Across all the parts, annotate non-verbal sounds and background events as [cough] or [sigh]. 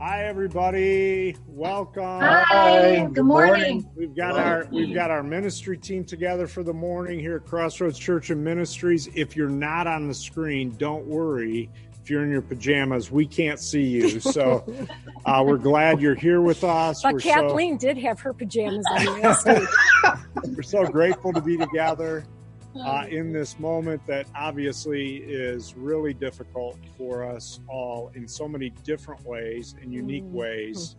Hi, everybody. Welcome. Hi. Good morning. We've got our we've got our ministry team together for the morning here at Crossroads Church and Ministries. If you're not on the screen, don't worry. If you're in your pajamas, we can't see you. So [laughs] uh, we're glad you're here with us. But we're Kathleen did have her pajamas on last week. [laughs] we're so grateful to be together uh, in this moment that obviously is really difficult for us all in so many different ways and unique Mm. ways.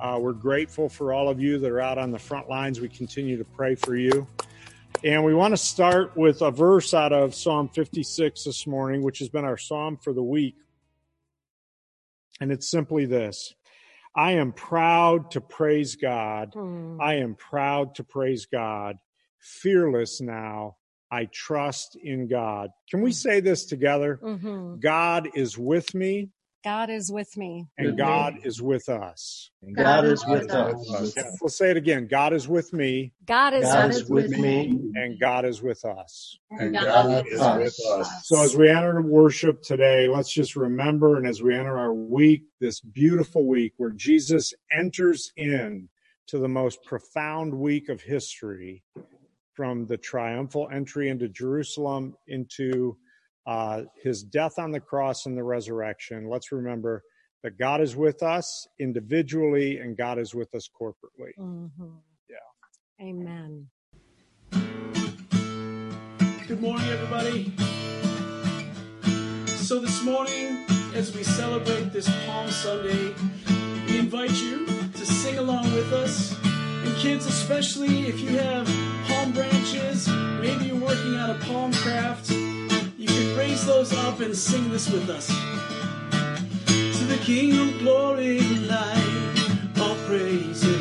Uh, we're grateful for all of you that are out on the front lines. We continue to pray for you. And we want to start with a verse out of Psalm 56 this morning, which has been our psalm for the week. And it's simply this I am proud to praise God. Hmm. I am proud to praise God. Fearless now, I trust in God. Can we say this together? Mhm. God is with me God is with me. and God is with us. God is with us. Yeah, we'll say it again. God is with me God is, God with is with me, and God is with us. and God is with us. So as we enter worship today, let's just remember and as we enter our week, this beautiful week where Jesus enters in to the most profound week of history from the triumphal entry into Jerusalem into uh, his death on the cross and the resurrection. Let's remember that God is with us individually and God is with us corporately. Mhm. Yeah. Amen. Good morning, everybody. So, this morning, as we celebrate this Palm Sunday, we invite you to sing along with us. And, kids, especially if you have palm branches, maybe you're working on a palm craft, you can raise those up and sing this with us. To the King of glory, light, all praises.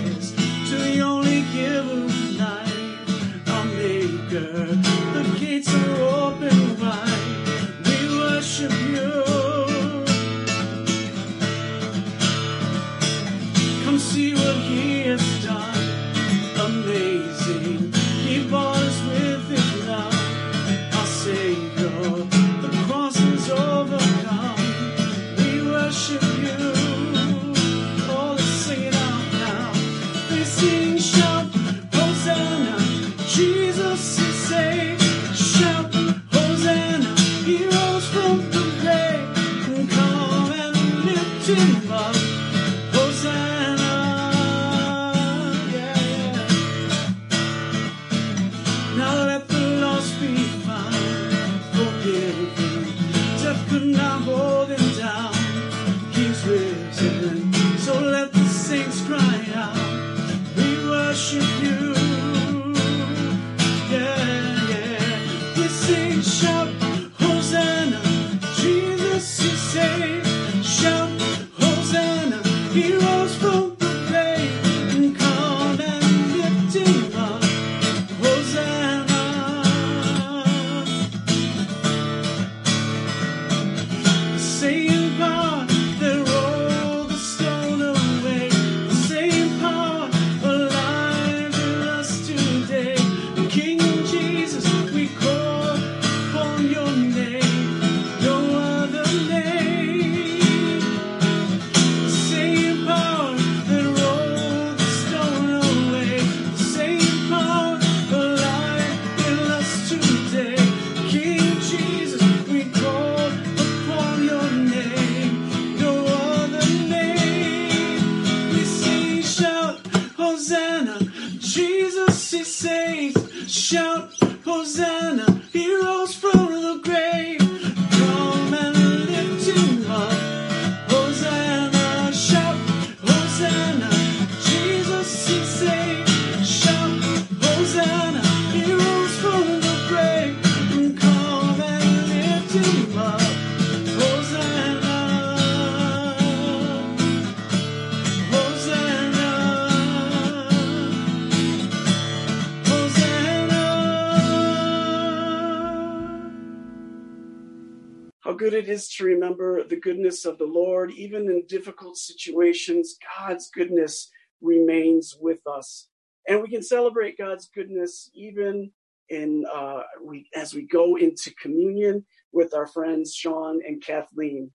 How good it is to remember the goodness of the Lord, even in difficult situations. God's goodness remains with us, and we can celebrate God's goodness even in uh, we as we go into communion with our friends Sean and Kathleen.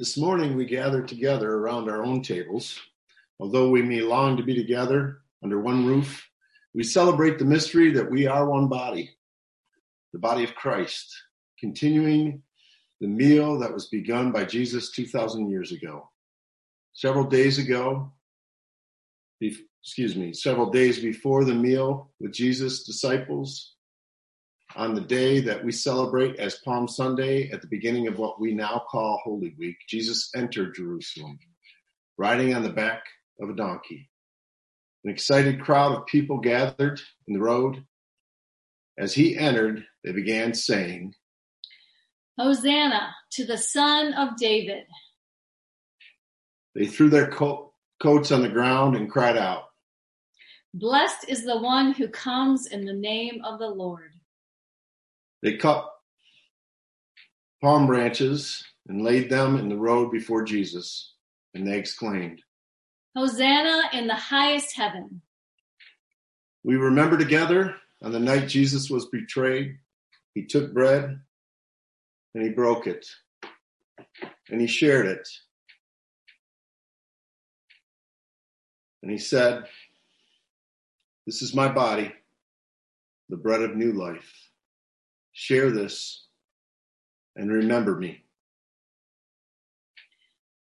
This morning we gather together around our own tables. Although we may long to be together under one roof, we celebrate the mystery that we are one body, the body of Christ, continuing the meal that was begun by Jesus 2,000 years ago. Several days ago, excuse me, several days before the meal with Jesus' disciples, on the day that we celebrate as Palm Sunday at the beginning of what we now call Holy Week, Jesus entered Jerusalem, riding on the back of a donkey. An excited crowd of people gathered in the road. As he entered, they began saying, Hosanna to the Son of David. They threw their co- coats on the ground and cried out, Blessed is the one who comes in the name of the Lord. They cut palm branches and laid them in the road before Jesus, and they exclaimed, Hosanna in the highest heaven. We remember together on the night Jesus was betrayed, he took bread and he broke it and he shared it. And he said, This is my body, the bread of new life. Share this and remember me.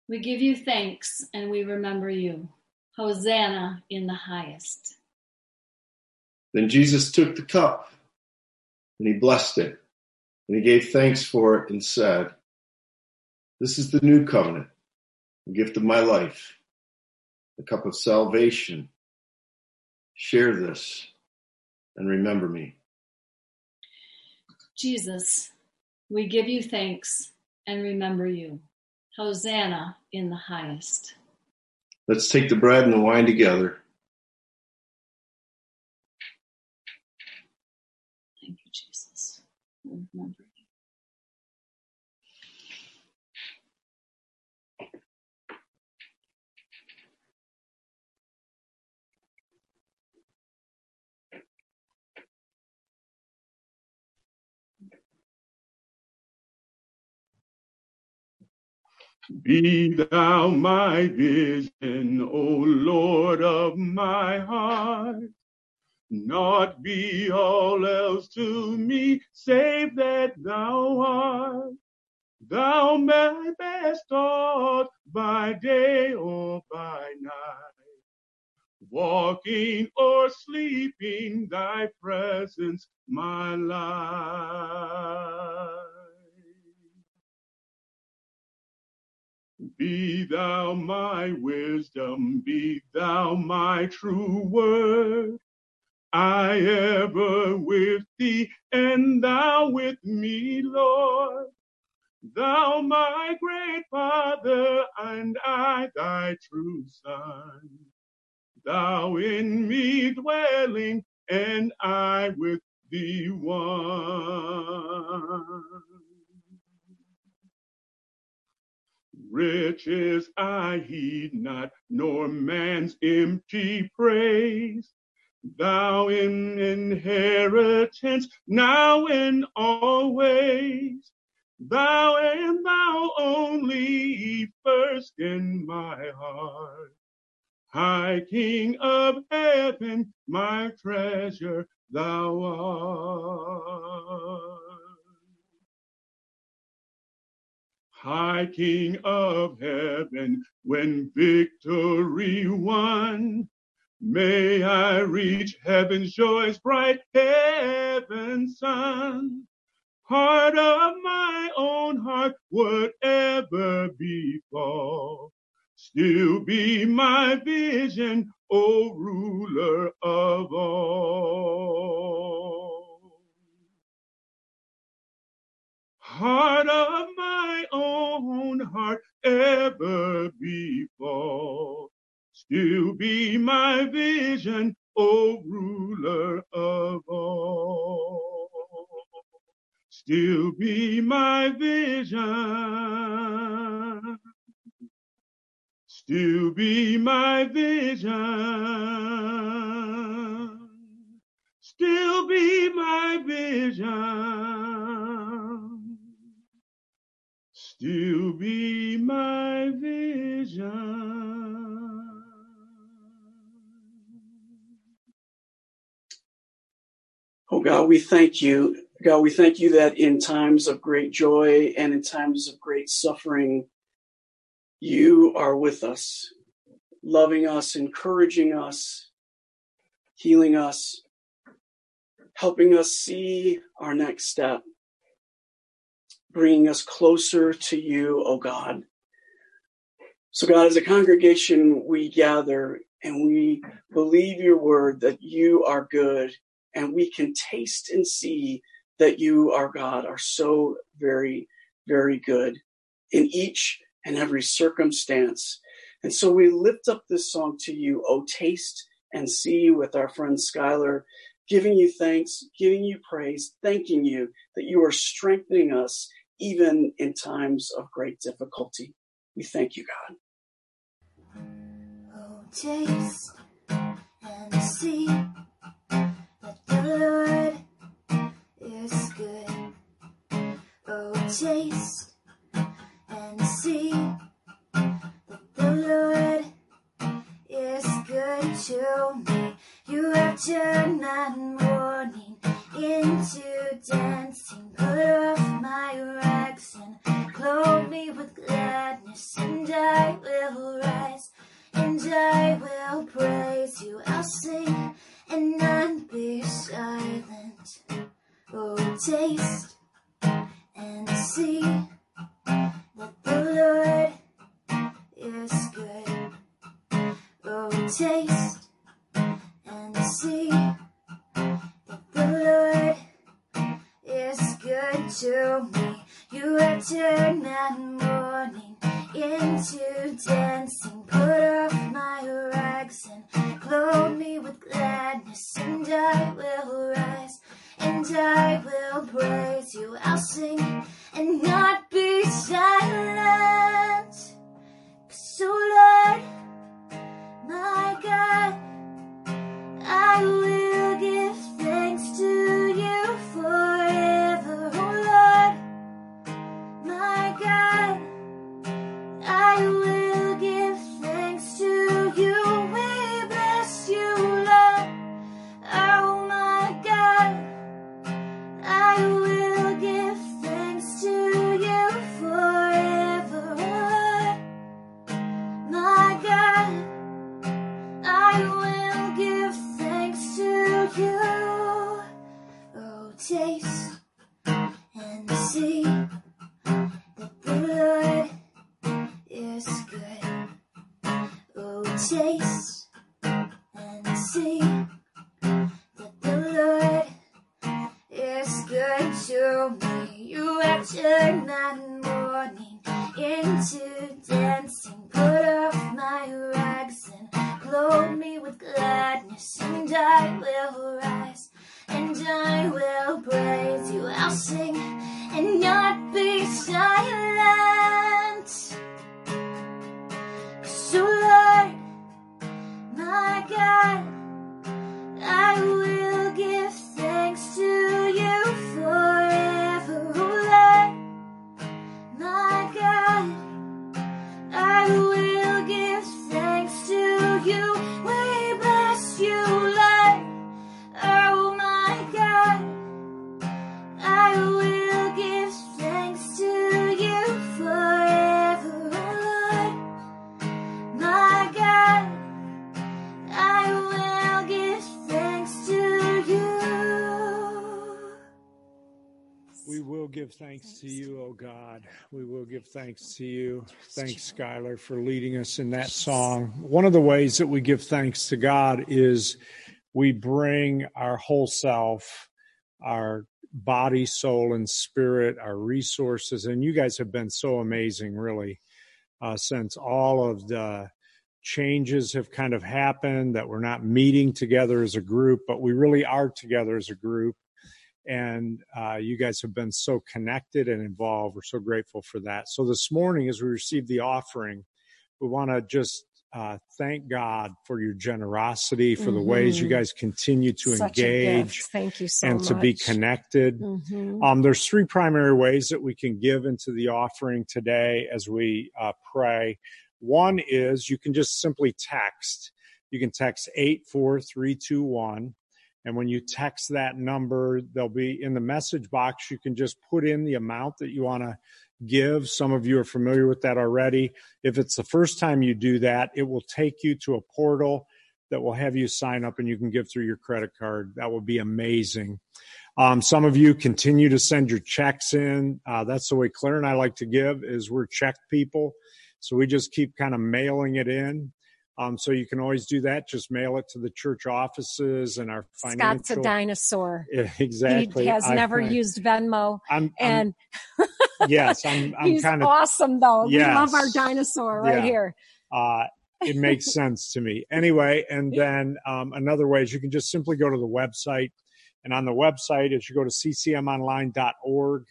We give you thanks and we remember you. Hosanna in the highest. Then Jesus took the cup and he blessed it and he gave thanks for it and said, This is the new covenant, the gift of my life, the cup of salvation. Share this and remember me. Jesus, we give you thanks and remember you. Hosanna in the highest. Let's take the bread and the wine together. Thank you, Jesus. Be thou my vision, O Lord of my heart. Not be all else to me, save that thou art. Thou my best thought by day or by night. Walking or sleeping, thy presence my life. Be thou my wisdom, be thou my true word. I ever with thee, and thou with me, Lord. Thou my great Father, and I thy true Son. Thou in me dwelling, and I with thee one. Riches I heed not, nor man's empty praise. Thou in inheritance, now and always. Thou and thou only, first in my heart. High King of heaven, my treasure thou art. High King of heaven, when victory won, may I reach heaven's joys, bright heaven's sun. Heart of my own heart, whatever befall, still be my vision, O ruler of all. Heart of my own heart, ever befall, still be my vision, O ruler of all. Still be my vision. Still be my vision. Still be my vision. still be my vision. Oh God, we thank you. God, we thank you that in times of great joy and in times of great suffering, you are with us, loving us, encouraging us, healing us, helping us see our next step, bringing us closer to you, oh God. So, God, as a congregation, we gather and we believe your word that you are good and we can taste and see that you, our God, are so very, very good in each and every circumstance. And so we lift up this song to you, Oh, taste and see, with our friend Skylar, giving you thanks, giving you praise, thanking you that you are strengthening us even in times of great difficulty. We thank you, God. Oh, taste and see God. We will give thanks to you. Thanks, Skylar, for leading us in that song. One of the ways that we give thanks to God is we bring our whole self, our body, soul, and spirit, our resources. And you guys have been so amazing, really, uh, since all of the changes have kind of happened, that we're not meeting together as a group, but we really are together as a group and uh, you guys have been so connected and involved. We're so grateful for that. So this morning, as we receive the offering, we want to just uh, thank God for your generosity, for the ways you guys continue to Mm-hmm. Such engage. Thank you so and much. to be connected. Mhm. Um, there's three primary ways that we can give into the offering today as we uh, pray. One is you can just simply text. You can text 84321. And when you text that number, they'll be in the message box, you can just put in the amount that you want to give. Some of you are familiar with that already. If it's the first time you do that, it will take you to a portal that will have you sign up and you can give through your credit card. That would be amazing. Um, some of you continue to send your checks in. Uh, that's the way Claire and I like to give is we're check people. So we just keep kind of mailing it in. Um, so you can always do that. Just mail it to the church offices and our financial. Scott's a dinosaur. [laughs] Exactly. He has I- never I- used Venmo. I'm, And I'm [laughs] yes, I'm, I'm he's kind of awesome, though. We love our dinosaur right Yeah. here. uh, it makes [laughs] sense to me. Anyway, and then um, another way is you can just simply go to the website. And on the website, as you go to ccmonline.org,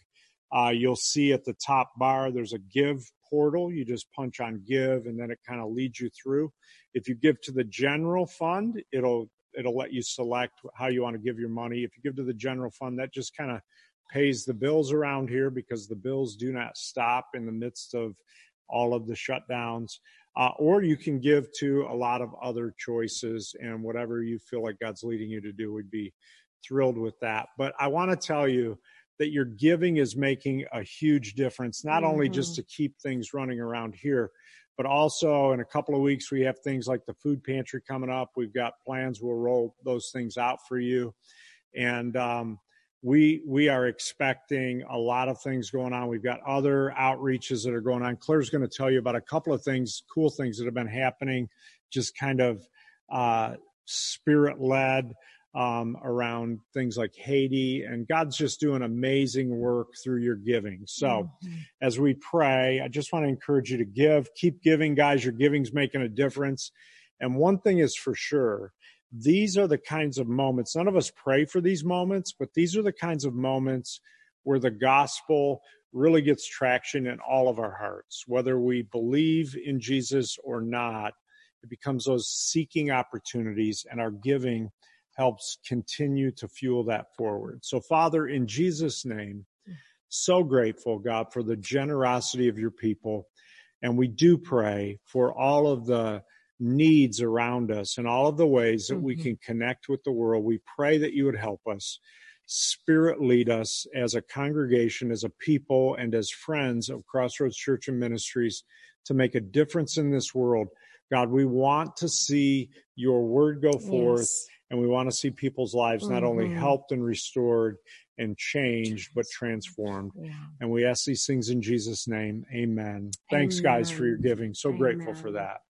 uh, you'll see at the top bar there's a give portal. You just punch on give, and then it kind of leads you through. If you give to the general fund, it'll it'll let you select how you want to give your money. If you give to the general fund, that just kind of pays the bills around here because the bills do not stop in the midst of all of the shutdowns. Uh, or you can give to a lot of other choices and whatever you feel like God's leading you to do, we'd be thrilled with that. But I want to tell you that your giving is making a huge difference, not only just to keep things running around here, but also in a couple of weeks, we have things like the food pantry coming up. We've got plans, we'll roll those things out for you. And, um, we we are expecting a lot of things going on. We've got other outreaches that are going on. Claire's going to tell you about a couple of things, cool things that have been happening, just kind of uh, spirit led um, around things like Haiti. And God's just doing amazing work through your giving. So as we pray, I just want to encourage you to give. Keep giving, guys. Your giving's making a difference. And one thing is for sure these are the kinds of moments none of us pray for these moments but these are the kinds of moments where the gospel really gets traction in all of our hearts whether we believe in jesus or not it becomes those seeking opportunities and our giving helps continue to fuel that forward so father in jesus name so grateful god for the generosity of your people and we do pray for all of the needs around us and all of the ways that we Mhm. can connect with the world. We pray that you would help us. Spirit lead us as a congregation, as a people, and as friends of Crossroads Church and Ministries to make a difference in this world. God, we want to see your word go forth Yes. And we want to see people's lives not only Mhm. helped and restored and changed, but transformed. Yeah. And we ask these things in Jesus' name. Amen. Thanks, guys, for your giving. So grateful for that.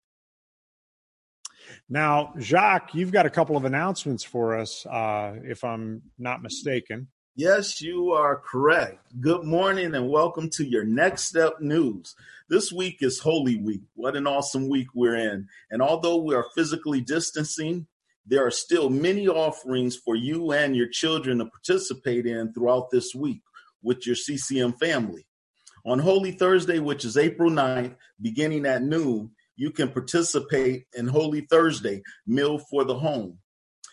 Now, Jacques, you've got a couple of announcements for us, uh, if I'm not mistaken. Yes, you are correct. Good morning and welcome to your Next Step News. This week is Holy Week. What an awesome week we're in. And although we are physically distancing, there are still many offerings for you and your children to participate in throughout this week with your CCM family. On Holy Thursday, which is April 9th, beginning at noon, you can participate in Holy Thursday Meal for the Home.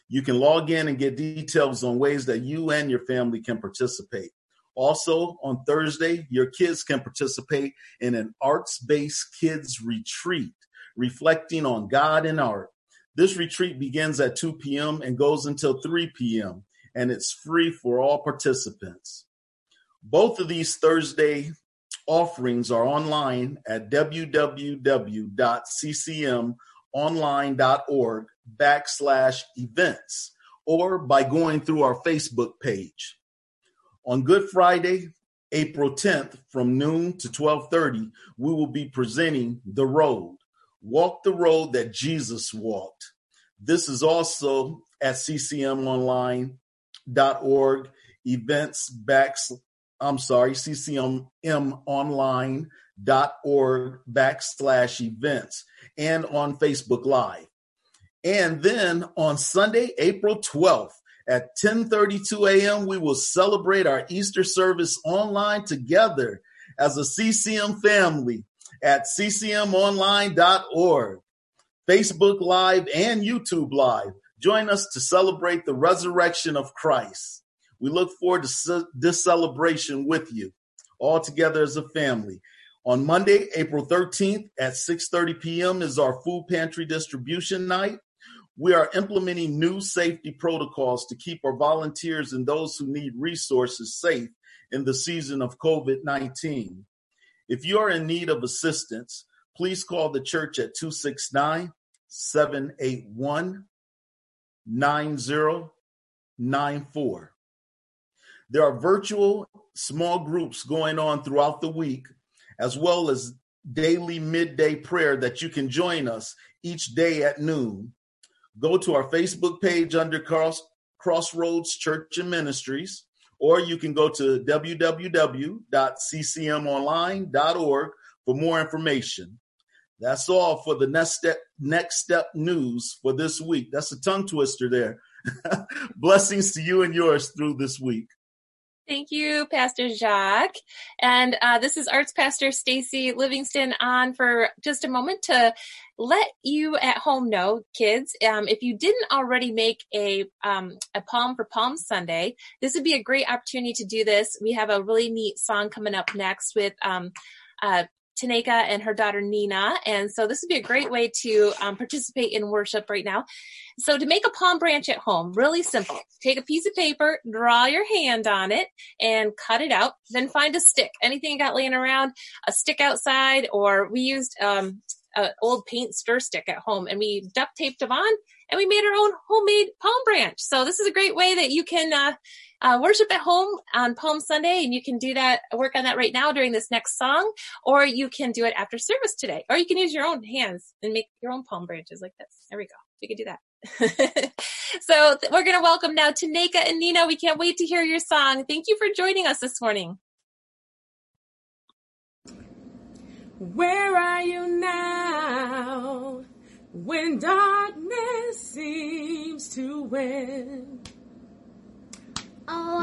You can log in and get details on ways that you and your family can participate. Also, on Thursday, your kids can participate in an arts based kids retreat reflecting on God and art. This retreat begins at 2 p.m. and goes until 3 p.m., and it's free for all participants. Both of these Thursday offerings are online at www.ccmonline.org backslash events or by going through our Facebook page. On Good Friday, April 10th from noon to 12:30, we will be presenting The Road. Walk the road that Jesus walked. This is also at ccmonline.org events backs I'm sorry, ccmonline.org backslash events and on Facebook Live. And then on Sunday, April 12th at 10:32 a.m., we will celebrate our Easter service online together as a CCM family at ccmonline.org. Facebook Live, and YouTube Live. Join us to celebrate the resurrection of Christ. We look forward to this celebration with you, all together as a family. On Monday, April 13th at 6:30 p.m. is our food pantry distribution night. We are implementing new safety protocols to keep our volunteers and those who need resources safe in the season of COVID-19. If you are in need of assistance, please call the church at 269 781 9094. There are virtual small groups going on throughout the week, as well as daily midday prayer that you can join us each day at noon. Go to our Facebook page under Cross, Crossroads Church and Ministries, or you can go to www.ccmonline.org for more information. That's all for the next step, next step news for this week. That's a tongue twister there. [laughs] Blessings to you and yours through this week. Thank you, Pastor Jacques. And uh, this is Arts Pastor Stacy Livingston on for just a moment to let you at home know, kids, um, if you didn't already make a um, a Palm for Palm Sunday, this would be a great opportunity to do this. We have a really neat song coming up next with um, uh, Taneka and her daughter Nina. And so this would be a great way to um, participate in worship right now. So to make a palm branch at home, really simple. Take a piece of paper, draw your hand on it and cut it out. Then find a stick, anything you got laying around, a stick outside, or we used um, an old paint stir stick at home and we duct taped them on and we made our own homemade palm branch. So this is a great way that you can uh, uh, worship at home on Palm Sunday, and you can do that, work on that right now during this next song, or you can do it after service today, or you can use your own hands and make your own palm branches like this. There we go. You can do that. [laughs] so th- we're going to welcome now Taneka and Nina. We can't wait to hear your song. Thank you for joining us this morning. Where are you now when darkness seems to win? Oh.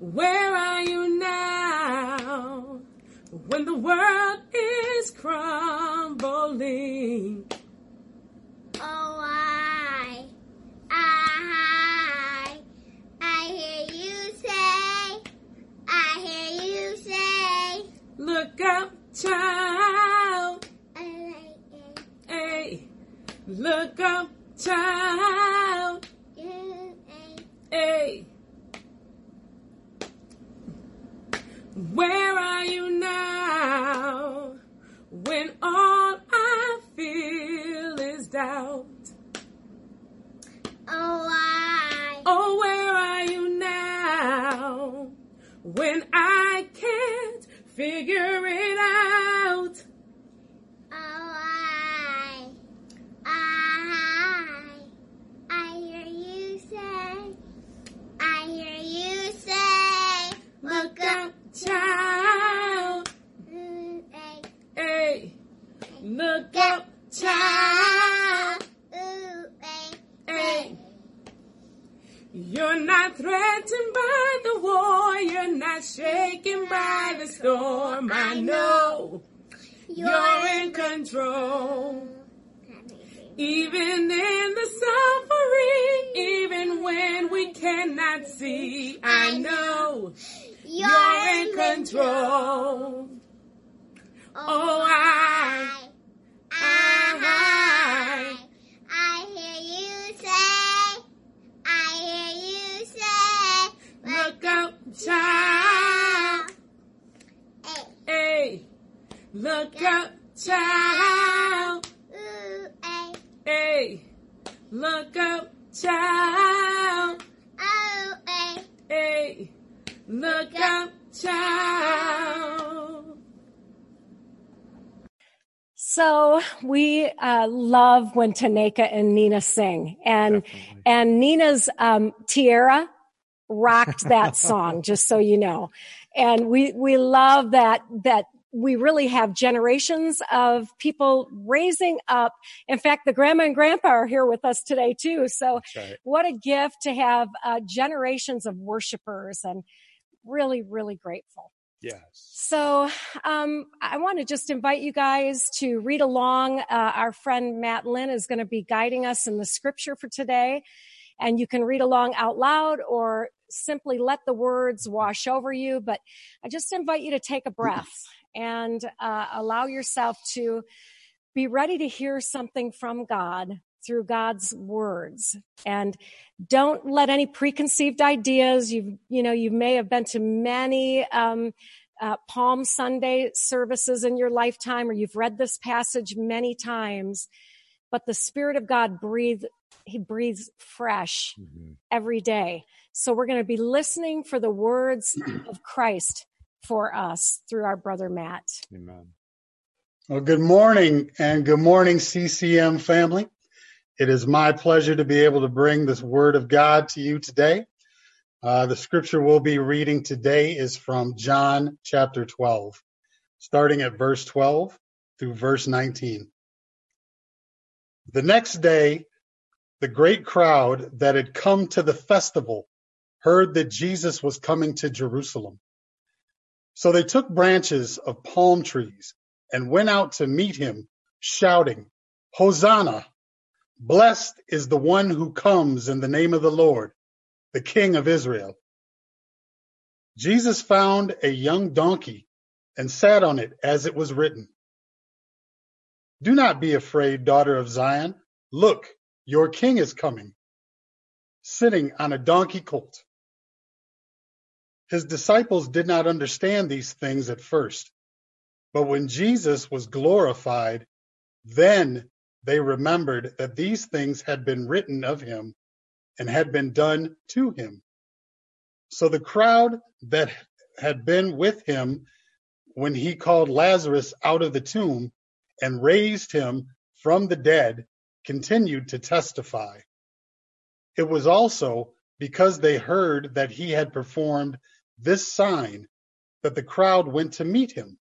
Where are you now when the world is crumbling? Oh, I. look up, child. ooh, ay, Hey, look up, child. oh, ay. Hey, look up, child. So we uh, love when Taneka and Nina sing, and Definitely. and Nina's um, Tierra rocked that [laughs] song. just so you know, and we we love that that we really have generations of people raising up. In fact, the grandma and grandpa are here with us today too. So right. what a gift to have uh, generations of worshipers, and really really grateful. Yes. So um, I want to just invite you guys to read along. Uh, our friend Matt Lynn is going to be guiding us in the scripture for today. And you can read along out loud or simply let the words wash over you. But I just invite you to take a breath and uh, allow yourself to be ready to hear something from God through God's words. And don't let any preconceived ideas you you know you may have been to many um, uh, Palm Sunday services in your lifetime or you've read this passage many times but the spirit of God breathe he breathes fresh Mhm. every day. So we're going to be listening for the words of Christ for us through our brother Matt Amen. Well, good morning and good morning, CCM family. It is my pleasure to be able to bring this word of God to you today. Uh, the scripture we'll be reading today is from John chapter 12, starting at verse 12 through verse 19. The next day, the great crowd that had come to the festival heard that Jesus was coming to Jerusalem. So they took branches of palm trees and went out to meet him, shouting, Hosanna! Blessed is the one who comes in the name of the Lord, the King of Israel. Jesus found a young donkey and sat on it as it was written. Do not be afraid, daughter of Zion. Look, your king is coming, sitting on a donkey colt. His disciples did not understand these things at first, but when Jesus was glorified, then they remembered that these things had been written of him and had been done to him. So the crowd that had been with him when he called Lazarus out of the tomb and raised him from the dead continued to testify. It was also because they heard that he had performed this sign that the crowd went to meet him.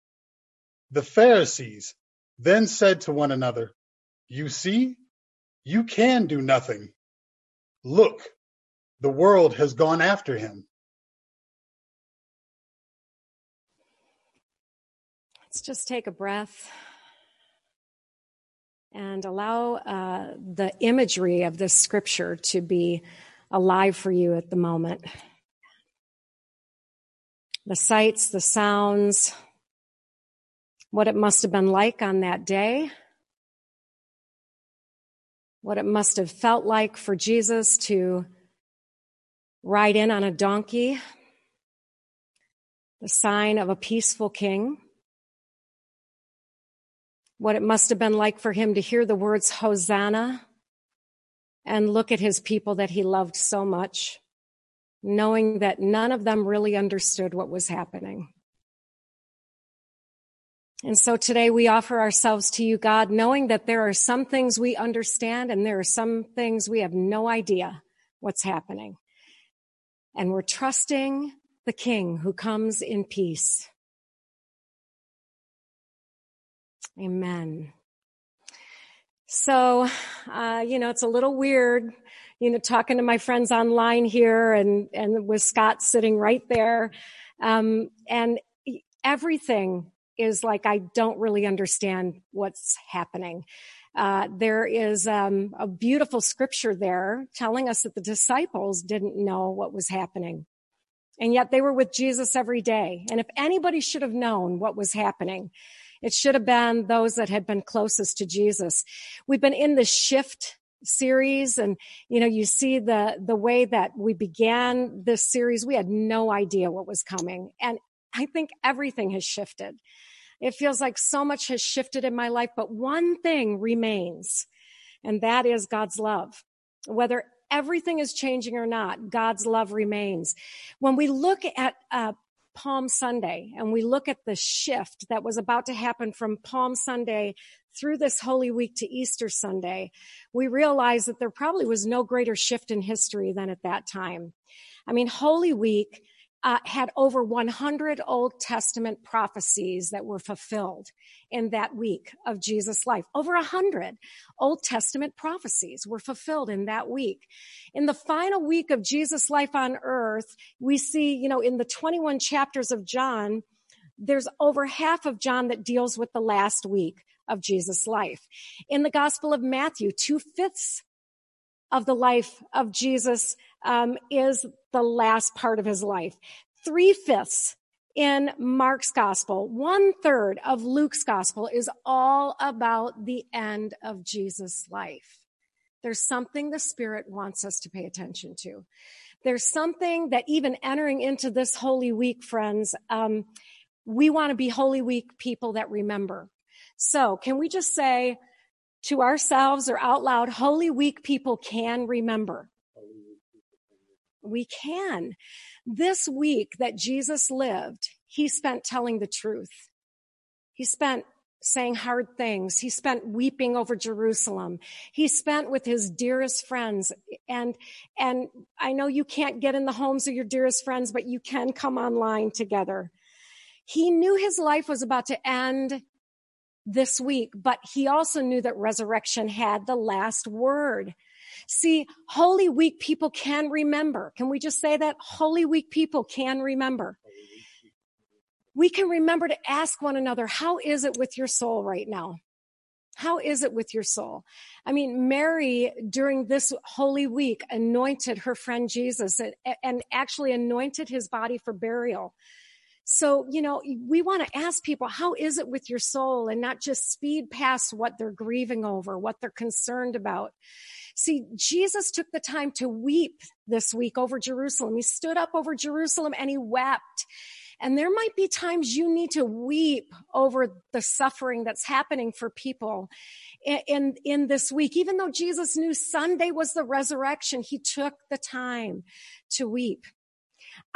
The Pharisees then said to one another, You see, you can do nothing. Look, the world has gone after him. Let's just take a breath and allow uh, the imagery of this scripture to be alive for you at the moment. The sights, the sounds, what it must have been like on that day, what it must have felt like for Jesus to ride in on a donkey, the sign of a peaceful king what it must have been like for him to hear the words Hosanna and look at his people that he loved so much, knowing that none of them really understood what was happening. And so today we offer ourselves to you, God, knowing that there are some things we understand and there are some things we have no idea what's happening. And we're trusting the King who comes in peace. Amen. So, uh, you know, it's a little weird, you know, talking to my friends online here and, and with Scott sitting right there. Um, and everything is like, I don't really understand what's happening. Uh, there is um, a beautiful scripture there telling us that the disciples didn't know what was happening. And yet they were with Jesus every day. And if anybody should have known what was happening, it should have been those that had been closest to Jesus. We've been in the shift series. And you know you see the the way that we began this series we had no idea what was coming. And i think everything has shifted. It feels like so much has shifted in my life but one thing remains and that is god's love. Whether everything is changing or not god's love remains. When we look at uh, Palm Sunday and we look at the shift that was about to happen from Palm Sunday through this Holy Week to Easter Sunday, we realize that there probably was no greater shift in history than at that time. I mean, Holy Week uh, had over 100 Old Testament prophecies that were fulfilled in that week of Jesus' life. Over 100 Old Testament prophecies were fulfilled in that week. In the final week of Jesus' life on earth, we see, you know, in the 21 chapters of John, there's over half of John that deals with the last week of Jesus' life. In the Gospel of Matthew, two fifths of the life of Jesus um, is the last part of his life. Three fifths in Mark's gospel, one third of Luke's gospel is all about the end of Jesus' life. There's something the Spirit wants us to pay attention to. There's something that even entering into this Holy Week, friends, um, we want to be Holy Week people that remember. So can we just say to ourselves or out loud, Holy Week people can remember? We can. This week that Jesus lived, he spent telling the truth. He spent saying hard things. He spent weeping over Jerusalem. He spent with his dearest friends. And, and I know you can't get in the homes of your dearest friends, but you can come online together. He knew his life was about to end this week, but he also knew that resurrection had the last word. See, Holy Week people can remember. Can we just say that? Holy Week people can remember. We can remember to ask one another, how is it with your soul right now? How is it with your soul? I mean, Mary during this holy week anointed her friend Jesus and, and actually anointed his body for burial. So, you know, we want to ask people, how is it with your soul and not just speed past what they're grieving over, what they're concerned about. See, Jesus took the time to weep this week over Jerusalem. He stood up over Jerusalem and he wept. And there might be times you need to weep over the suffering that's happening for people in, in, in, this week. Even though Jesus knew Sunday was the resurrection, he took the time to weep.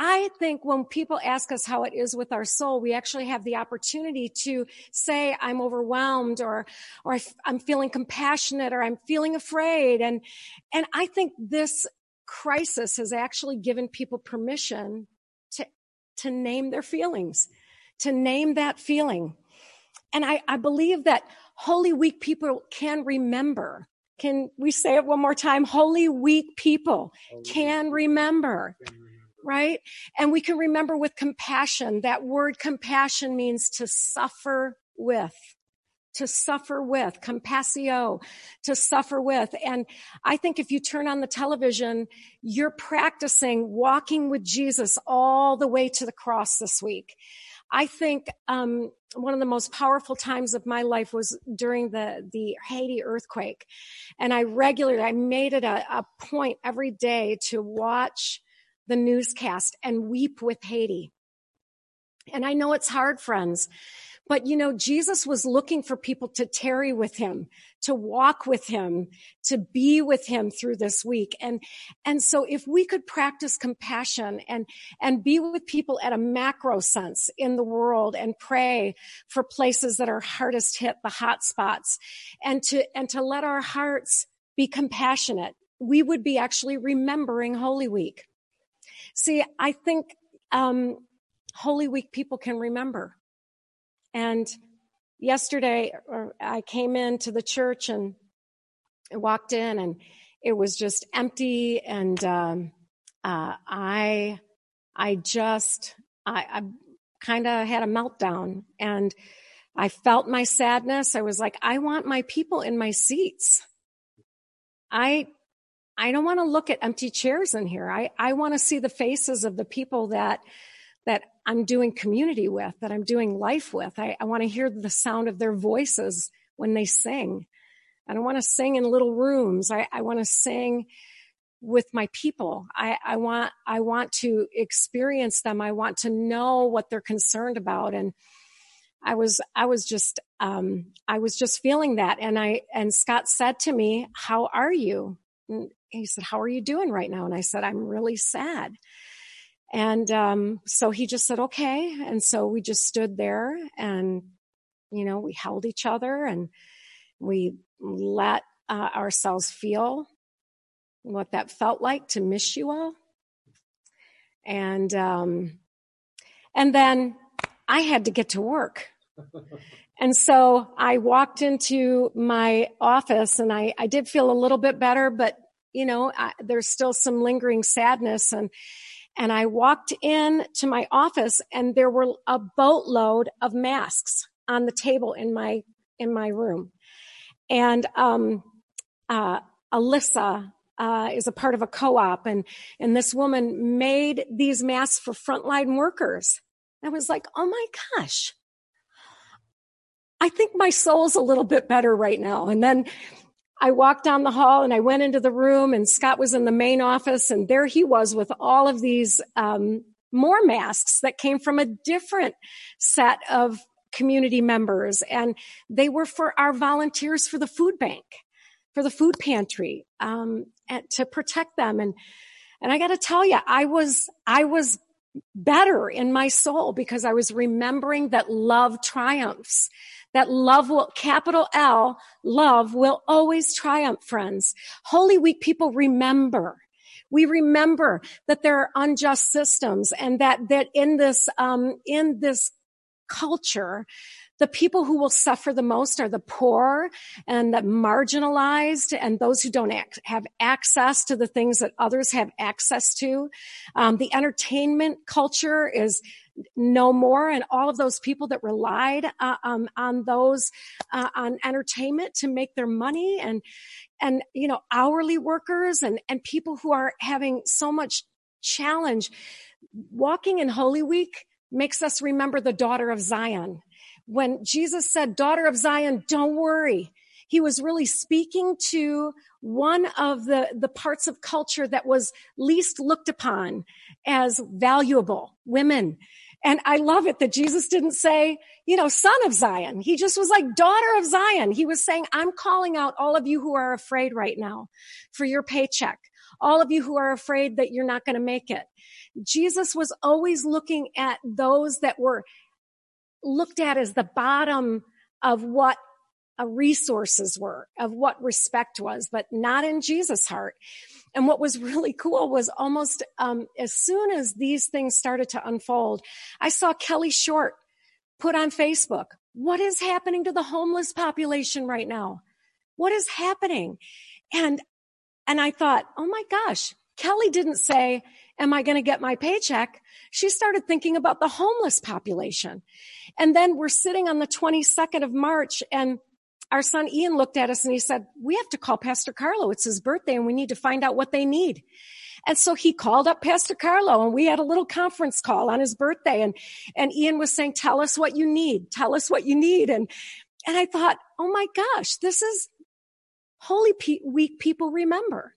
I think when people ask us how it is with our soul, we actually have the opportunity to say, I'm overwhelmed or, or I'm feeling compassionate or I'm feeling afraid. And, and I think this crisis has actually given people permission to, to name their feelings, to name that feeling. And I, I believe that Holy Week people can remember can we say it one more time? Holy Week people Holy can remember. Can remember right? And we can remember with compassion. That word compassion means to suffer with to suffer with, compassio, to suffer with. And I think if you turn on the television, you're practicing walking with Jesus all the way to the cross this week. I think um, one of the most powerful times of my life was during the the Haiti earthquake, and I regularly I made it a, a point every day to watch the newscast and weep with Haiti. And I know it's hard, friends, but you know, Jesus was looking for people to tarry with him, to walk with him, to be with him through this week. And, and so if we could practice compassion and, and be with people at a macro sense in the world and pray for places that are hardest hit, the hot spots, and to, and to let our hearts be compassionate, we would be actually remembering Holy Week. See, I think um, Holy Week people can remember. And yesterday, I came into the church and I walked in, and it was just empty. And um, uh, I, I just, I, I kind of had a meltdown, and I felt my sadness. I was like, I want my people in my seats. I I don't want to look at empty chairs in here. I, I want to see the faces of the people that, that I'm doing community with, that I'm doing life with. I, I want to hear the sound of their voices when they sing. I don't want to sing in little rooms. I, I want to sing with my people. I, I want, I want to experience them. I want to know what they're concerned about. And I was, I was just, um, I was just feeling that. And I, and Scott said to me, how are you? He said, How are you doing right now? And I said, I'm really sad. And um, so he just said, Okay. And so we just stood there and, you know, we held each other and we let uh, ourselves feel what that felt like to miss you all. And, um, and then I had to get to work. [laughs] And so I walked into my office and I, I did feel a little bit better, but you know, I, there's still some lingering sadness and, And I walked in to my office and there were a boatload of masks on the table in my, in my room. And, um, uh, Alyssa, uh, is a part of a co-op and, and this woman made these masks for frontline workers. I was like, oh my gosh. I think my soul's a little bit better right now. And then I walked down the hall and I went into the room and Scott was in the main office and there he was with all of these, um, more masks that came from a different set of community members and they were for our volunteers for the food bank for the food pantry um, to protect them. And and I got to tell you, I was I was better in my soul because I was remembering that love triumphs. That love will, capital L, love will always triumph, friends. Holy Week people remember. We remember that there are unjust systems and that, that in this, um, in this culture, the people who will suffer the most are the poor and the marginalized and those who don't ac- have access to the things that others have access to. Um, the entertainment culture is no more and all of those people that relied uh, um, on those uh, on entertainment to make their money and and you know hourly workers and and people who are having so much challenge walking in holy week makes us remember the daughter of zion when Jesus said, daughter of Zion, don't worry. He was really speaking to one of the, the parts of culture that was least looked upon as valuable, women. And I love it that Jesus didn't say, you know, son of Zion. He just was like daughter of Zion. He was saying, I'm calling out all of you who are afraid right now for your paycheck. All of you who are afraid that you're not going to make it. Jesus was always looking at those that were looked at as the bottom of what resources were, of what respect was, but not in Jesus' heart. And what was really cool was almost um, as soon as these things started to unfold, I saw Kelly Short put on Facebook, "What is happening to the homeless population right now? What is happening?" And and I thought, "Oh my gosh, Kelly didn't say, am I going to get my paycheck? She started thinking about the homeless population. And then we're sitting on the 22nd of March and our son Ian looked at us and he said, we have to call Pastor Carlo. It's his birthday and we need to find out what they need. And so he called up Pastor Carlo and we had a little conference call on his birthday and, and Ian was saying, tell us what you need. Tell us what you need. And, and I thought, oh my gosh, this is Holy Week people remember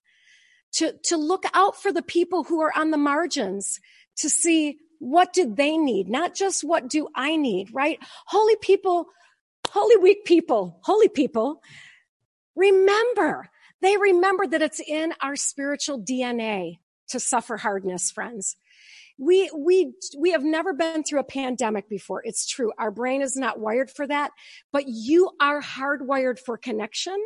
to, to look out for the people who are on the margins to see what did they need? Not just what do I need, right? Holy people, Holy Week people, holy people, remember, they remember that it's in our spiritual DNA to suffer hardness, friends. We, we, we have never been through a pandemic before. It's true. Our brain is not wired for that, but you are hardwired for connection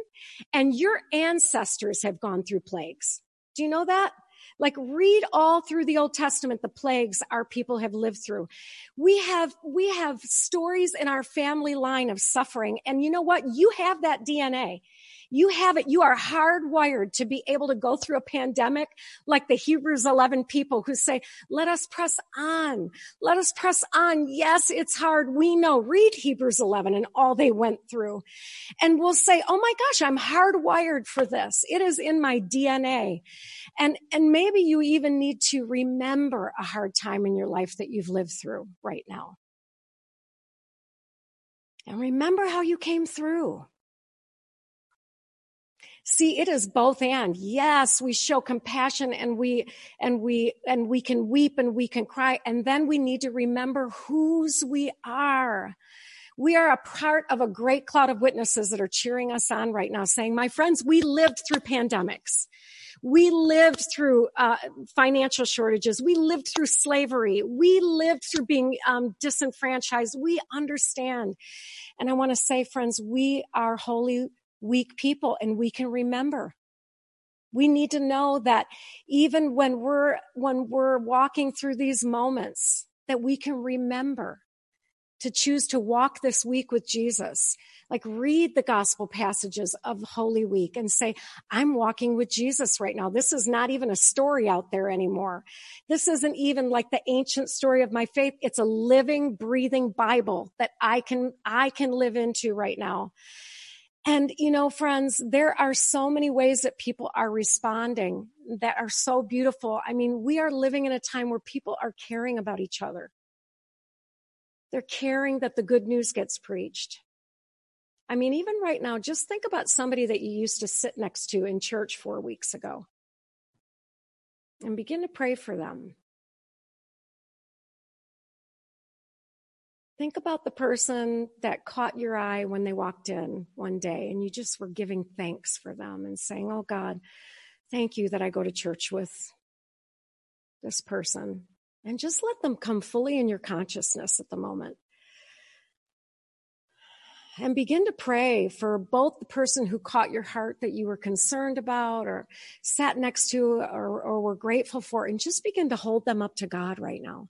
and your ancestors have gone through plagues. Do you know that? Like read all through the Old Testament, the plagues our people have lived through. We have, we have stories in our family line of suffering. And you know what? You have that DNA. You have it. You are hardwired to be able to go through a pandemic like the Hebrews 11 people who say, let us press on. Let us press on. Yes, it's hard. We know. Read Hebrews 11 and all they went through. And we'll say, oh my gosh, I'm hardwired for this. It is in my DNA. And, and maybe you even need to remember a hard time in your life that you've lived through right now. And remember how you came through. See, it is both and. Yes, we show compassion and we, and we, and we can weep and we can cry. And then we need to remember whose we are. We are a part of a great cloud of witnesses that are cheering us on right now saying, my friends, we lived through pandemics. We lived through uh, financial shortages. We lived through slavery. We lived through being um, disenfranchised. We understand. And I want to say, friends, we are holy week people and we can remember. We need to know that even when we're, when we're walking through these moments, that we can remember to choose to walk this week with Jesus. Like read the gospel passages of Holy Week and say, I'm walking with Jesus right now. This is not even a story out there anymore. This isn't even like the ancient story of my faith. It's a living, breathing Bible that I can, I can live into right now. And, you know, friends, there are so many ways that people are responding that are so beautiful. I mean, we are living in a time where people are caring about each other. They're caring that the good news gets preached. I mean, even right now, just think about somebody that you used to sit next to in church four weeks ago and begin to pray for them. Think about the person that caught your eye when they walked in one day and you just were giving thanks for them and saying, Oh God, thank you that I go to church with this person. And just let them come fully in your consciousness at the moment. And begin to pray for both the person who caught your heart that you were concerned about or sat next to or, or were grateful for, and just begin to hold them up to God right now.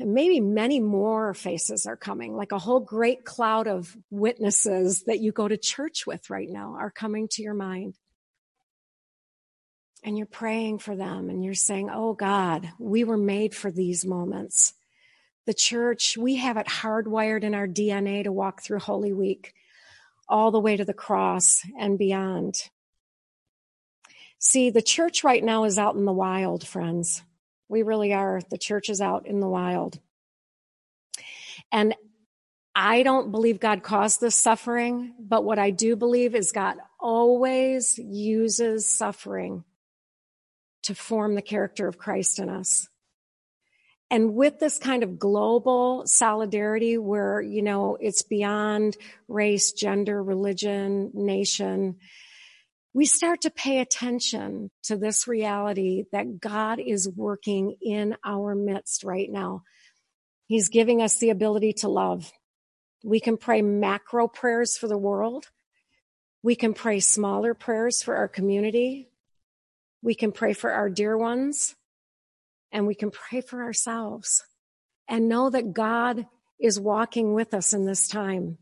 And maybe many more faces are coming, like a whole great cloud of witnesses that you go to church with right now are coming to your mind. And you're praying for them and you're saying, Oh God, we were made for these moments. The church, we have it hardwired in our DNA to walk through Holy Week all the way to the cross and beyond. See, the church right now is out in the wild, friends. We really are. The church is out in the wild. And I don't believe God caused this suffering, but what I do believe is God always uses suffering to form the character of Christ in us. And with this kind of global solidarity where, you know, it's beyond race, gender, religion, nation, we start to pay attention to this reality that God is working in our midst right now. He's giving us the ability to love. We can pray macro prayers for the world. We can pray smaller prayers for our community. We can pray for our dear ones and we can pray for ourselves and know that God is walking with us in this time.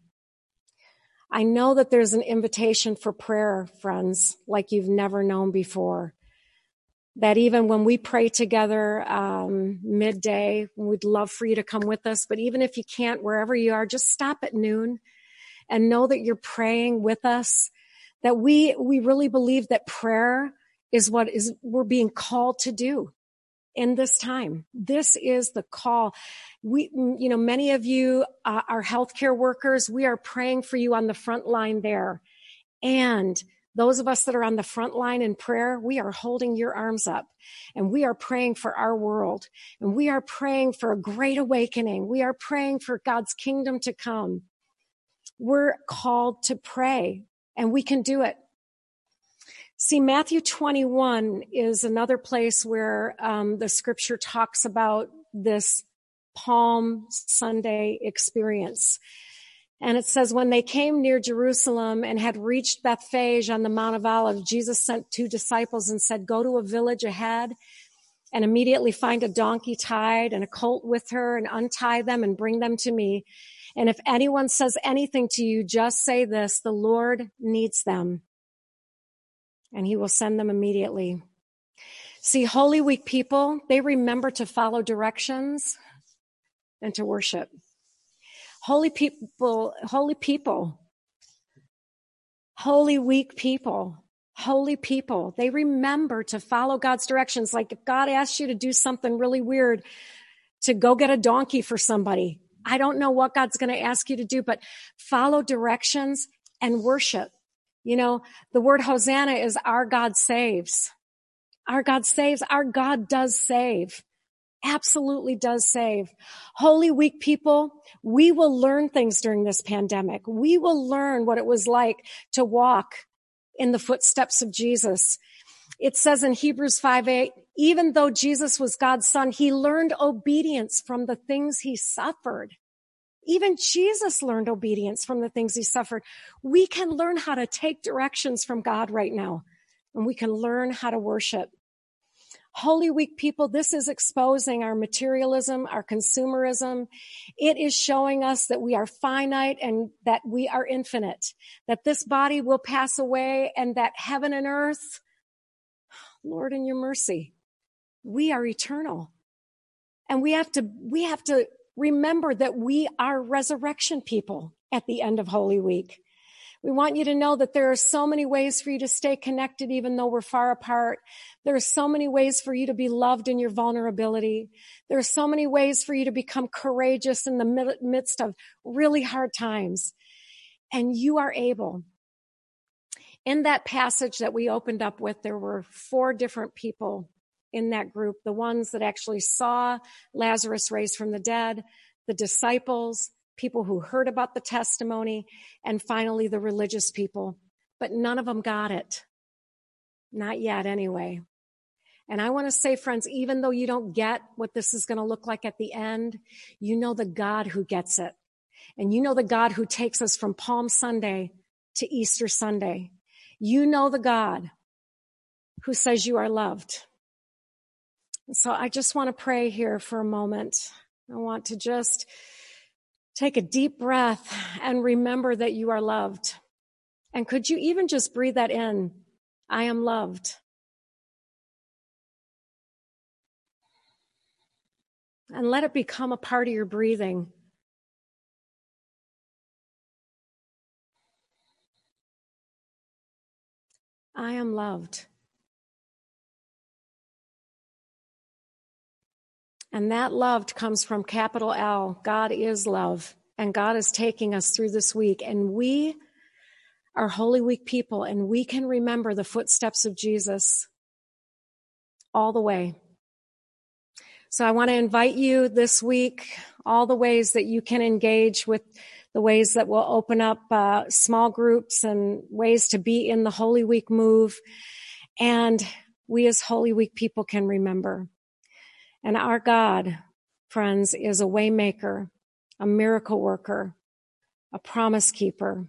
I know that there's an invitation for prayer, friends, like you've never known before. That even when we pray together um, midday, we'd love for you to come with us. But even if you can't, wherever you are, just stop at noon and know that you're praying with us. That we we really believe that prayer is what is we're being called to do in this time. This is the call. We, you know, many of you uh, are healthcare workers. We are praying for you on the front line there. And those of us that are on the front line in prayer, we are holding your arms up and we are praying for our world and we are praying for a great awakening. We are praying for God's kingdom to come. We're called to pray and we can do it. See, Matthew 21 is another place where um, the scripture talks about this Palm Sunday experience. And it says, when they came near Jerusalem and had reached Bethphage on the Mount of Olives, Jesus sent two disciples and said, go to a village ahead and immediately find a donkey tied and a colt with her and untie them and bring them to me. And if anyone says anything to you, just say this, the Lord needs them and he will send them immediately. See, Holy Week people, they remember to follow directions and to worship. Holy people, holy people, Holy Week people, holy people, they remember to follow God's directions. Like if God asks you to do something really weird, to go get a donkey for somebody, I don't know what God's going to ask you to do, but follow directions and worship. You know, the word Hosanna is our God saves. Our God saves. Our God does save. Absolutely does save. Holy Week people, we will learn things during this pandemic. We will learn what it was like to walk in the footsteps of Jesus. It says in Hebrews 5 8, even though Jesus was God's son, he learned obedience from the things he suffered. Even Jesus learned obedience from the things he suffered. We can learn how to take directions from God right now, and we can learn how to worship. Holy Week people, this is exposing our materialism, our consumerism. It is showing us that we are finite and that we are infinite, that this body will pass away and that heaven and earth, Lord, in your mercy, we are eternal. And we have to, we have to remember that we are resurrection people at the end of Holy Week. We want you to know that there are so many ways for you to stay connected even though we're far apart. There are so many ways for you to be loved in your vulnerability. There are so many ways for you to become courageous in the midst of really hard times. And you are able. In that passage that we opened up with, there were four different people in that group. The ones that actually saw Lazarus raised from the dead, the disciples, people who heard about the testimony, and finally the religious people. But none of them got it. Not yet, anyway. And I want to say, friends, even though you don't get what this is going to look like at the end, you know the God who gets it. And you know the God who takes us from Palm Sunday to Easter Sunday. You know the God who says you are loved. So I just want to pray here for a moment. I want to just Take a deep breath and remember that you are loved. And could you even just breathe that in? I am loved. And let it become a part of your breathing. I am loved. And that love comes from capital L. God is love. And God is taking us through this week. And we are Holy Week people, and we can remember the footsteps of Jesus all the way. So I want to invite you this week, all the ways that you can engage with the ways that will open up uh, small groups and ways to be in the Holy Week move. And we as Holy Week people can remember and our God, friends, is a waymaker, a miracle worker, a promise keeper.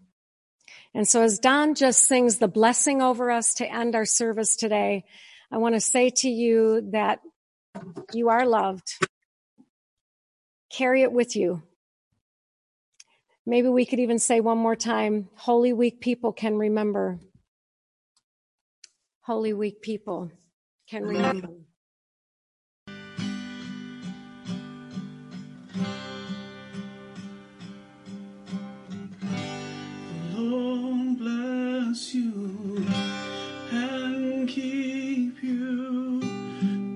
And so as Don just sings the blessing over us to end our service today, I want to say to you that you are loved. Carry it with you. Maybe we could even say one more time, Holy Week people can remember. Holy Week people can remember. Bless you and keep you.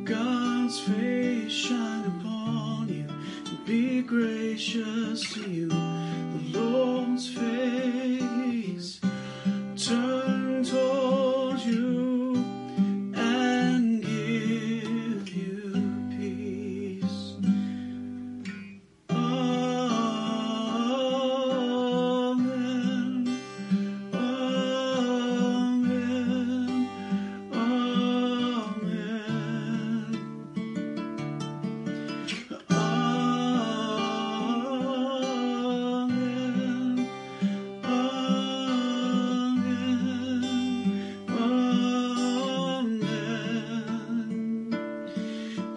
God's face shine upon you and be gracious to you.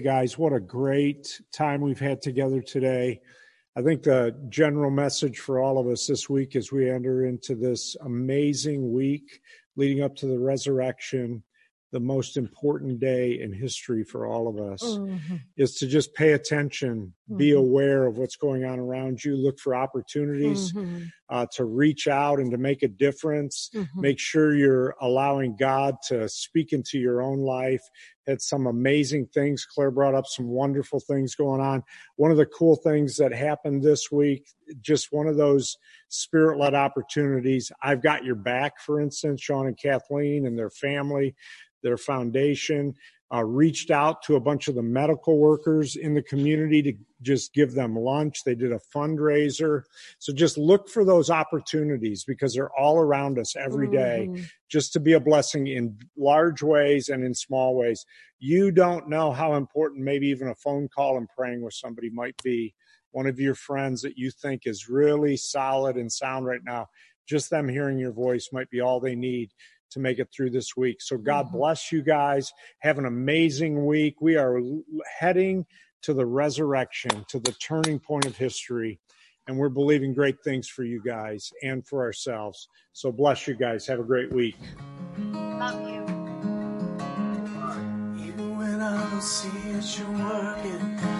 guys, what a great time we've had together today. I think the general message for all of us this week as we enter into this amazing week leading up to the resurrection, the most important day in history for all of us Mm-hmm. is to just pay attention, be Mhm. aware of what's going on around you, look for opportunities Mhm. uh, to reach out and to make a difference. Mhm. Make sure you're allowing God to speak into your own life. Had some amazing things. Claire brought up some wonderful things going on. One of the cool things that happened this week, just one of those spirit led opportunities. I've got your back, for instance, Sean and Kathleen and their family, their foundation. Uh, reached out to a bunch of the medical workers in the community to just give them lunch. They did a fundraiser. So just look for those opportunities because they're all around us every day Mhm. just to be a blessing in large ways and in small ways. You don't know how important maybe even a phone call and praying with somebody might be. One of your friends that you think is really solid and sound right now, just them hearing your voice might be all they need to make it through this week. So God Mhm. bless you guys. Have an amazing week. We are heading to the resurrection, to the turning point of history. And we're believing great things for you guys and for ourselves. So bless you guys. Have a great week. Love you. Even when I don't see it, you're working.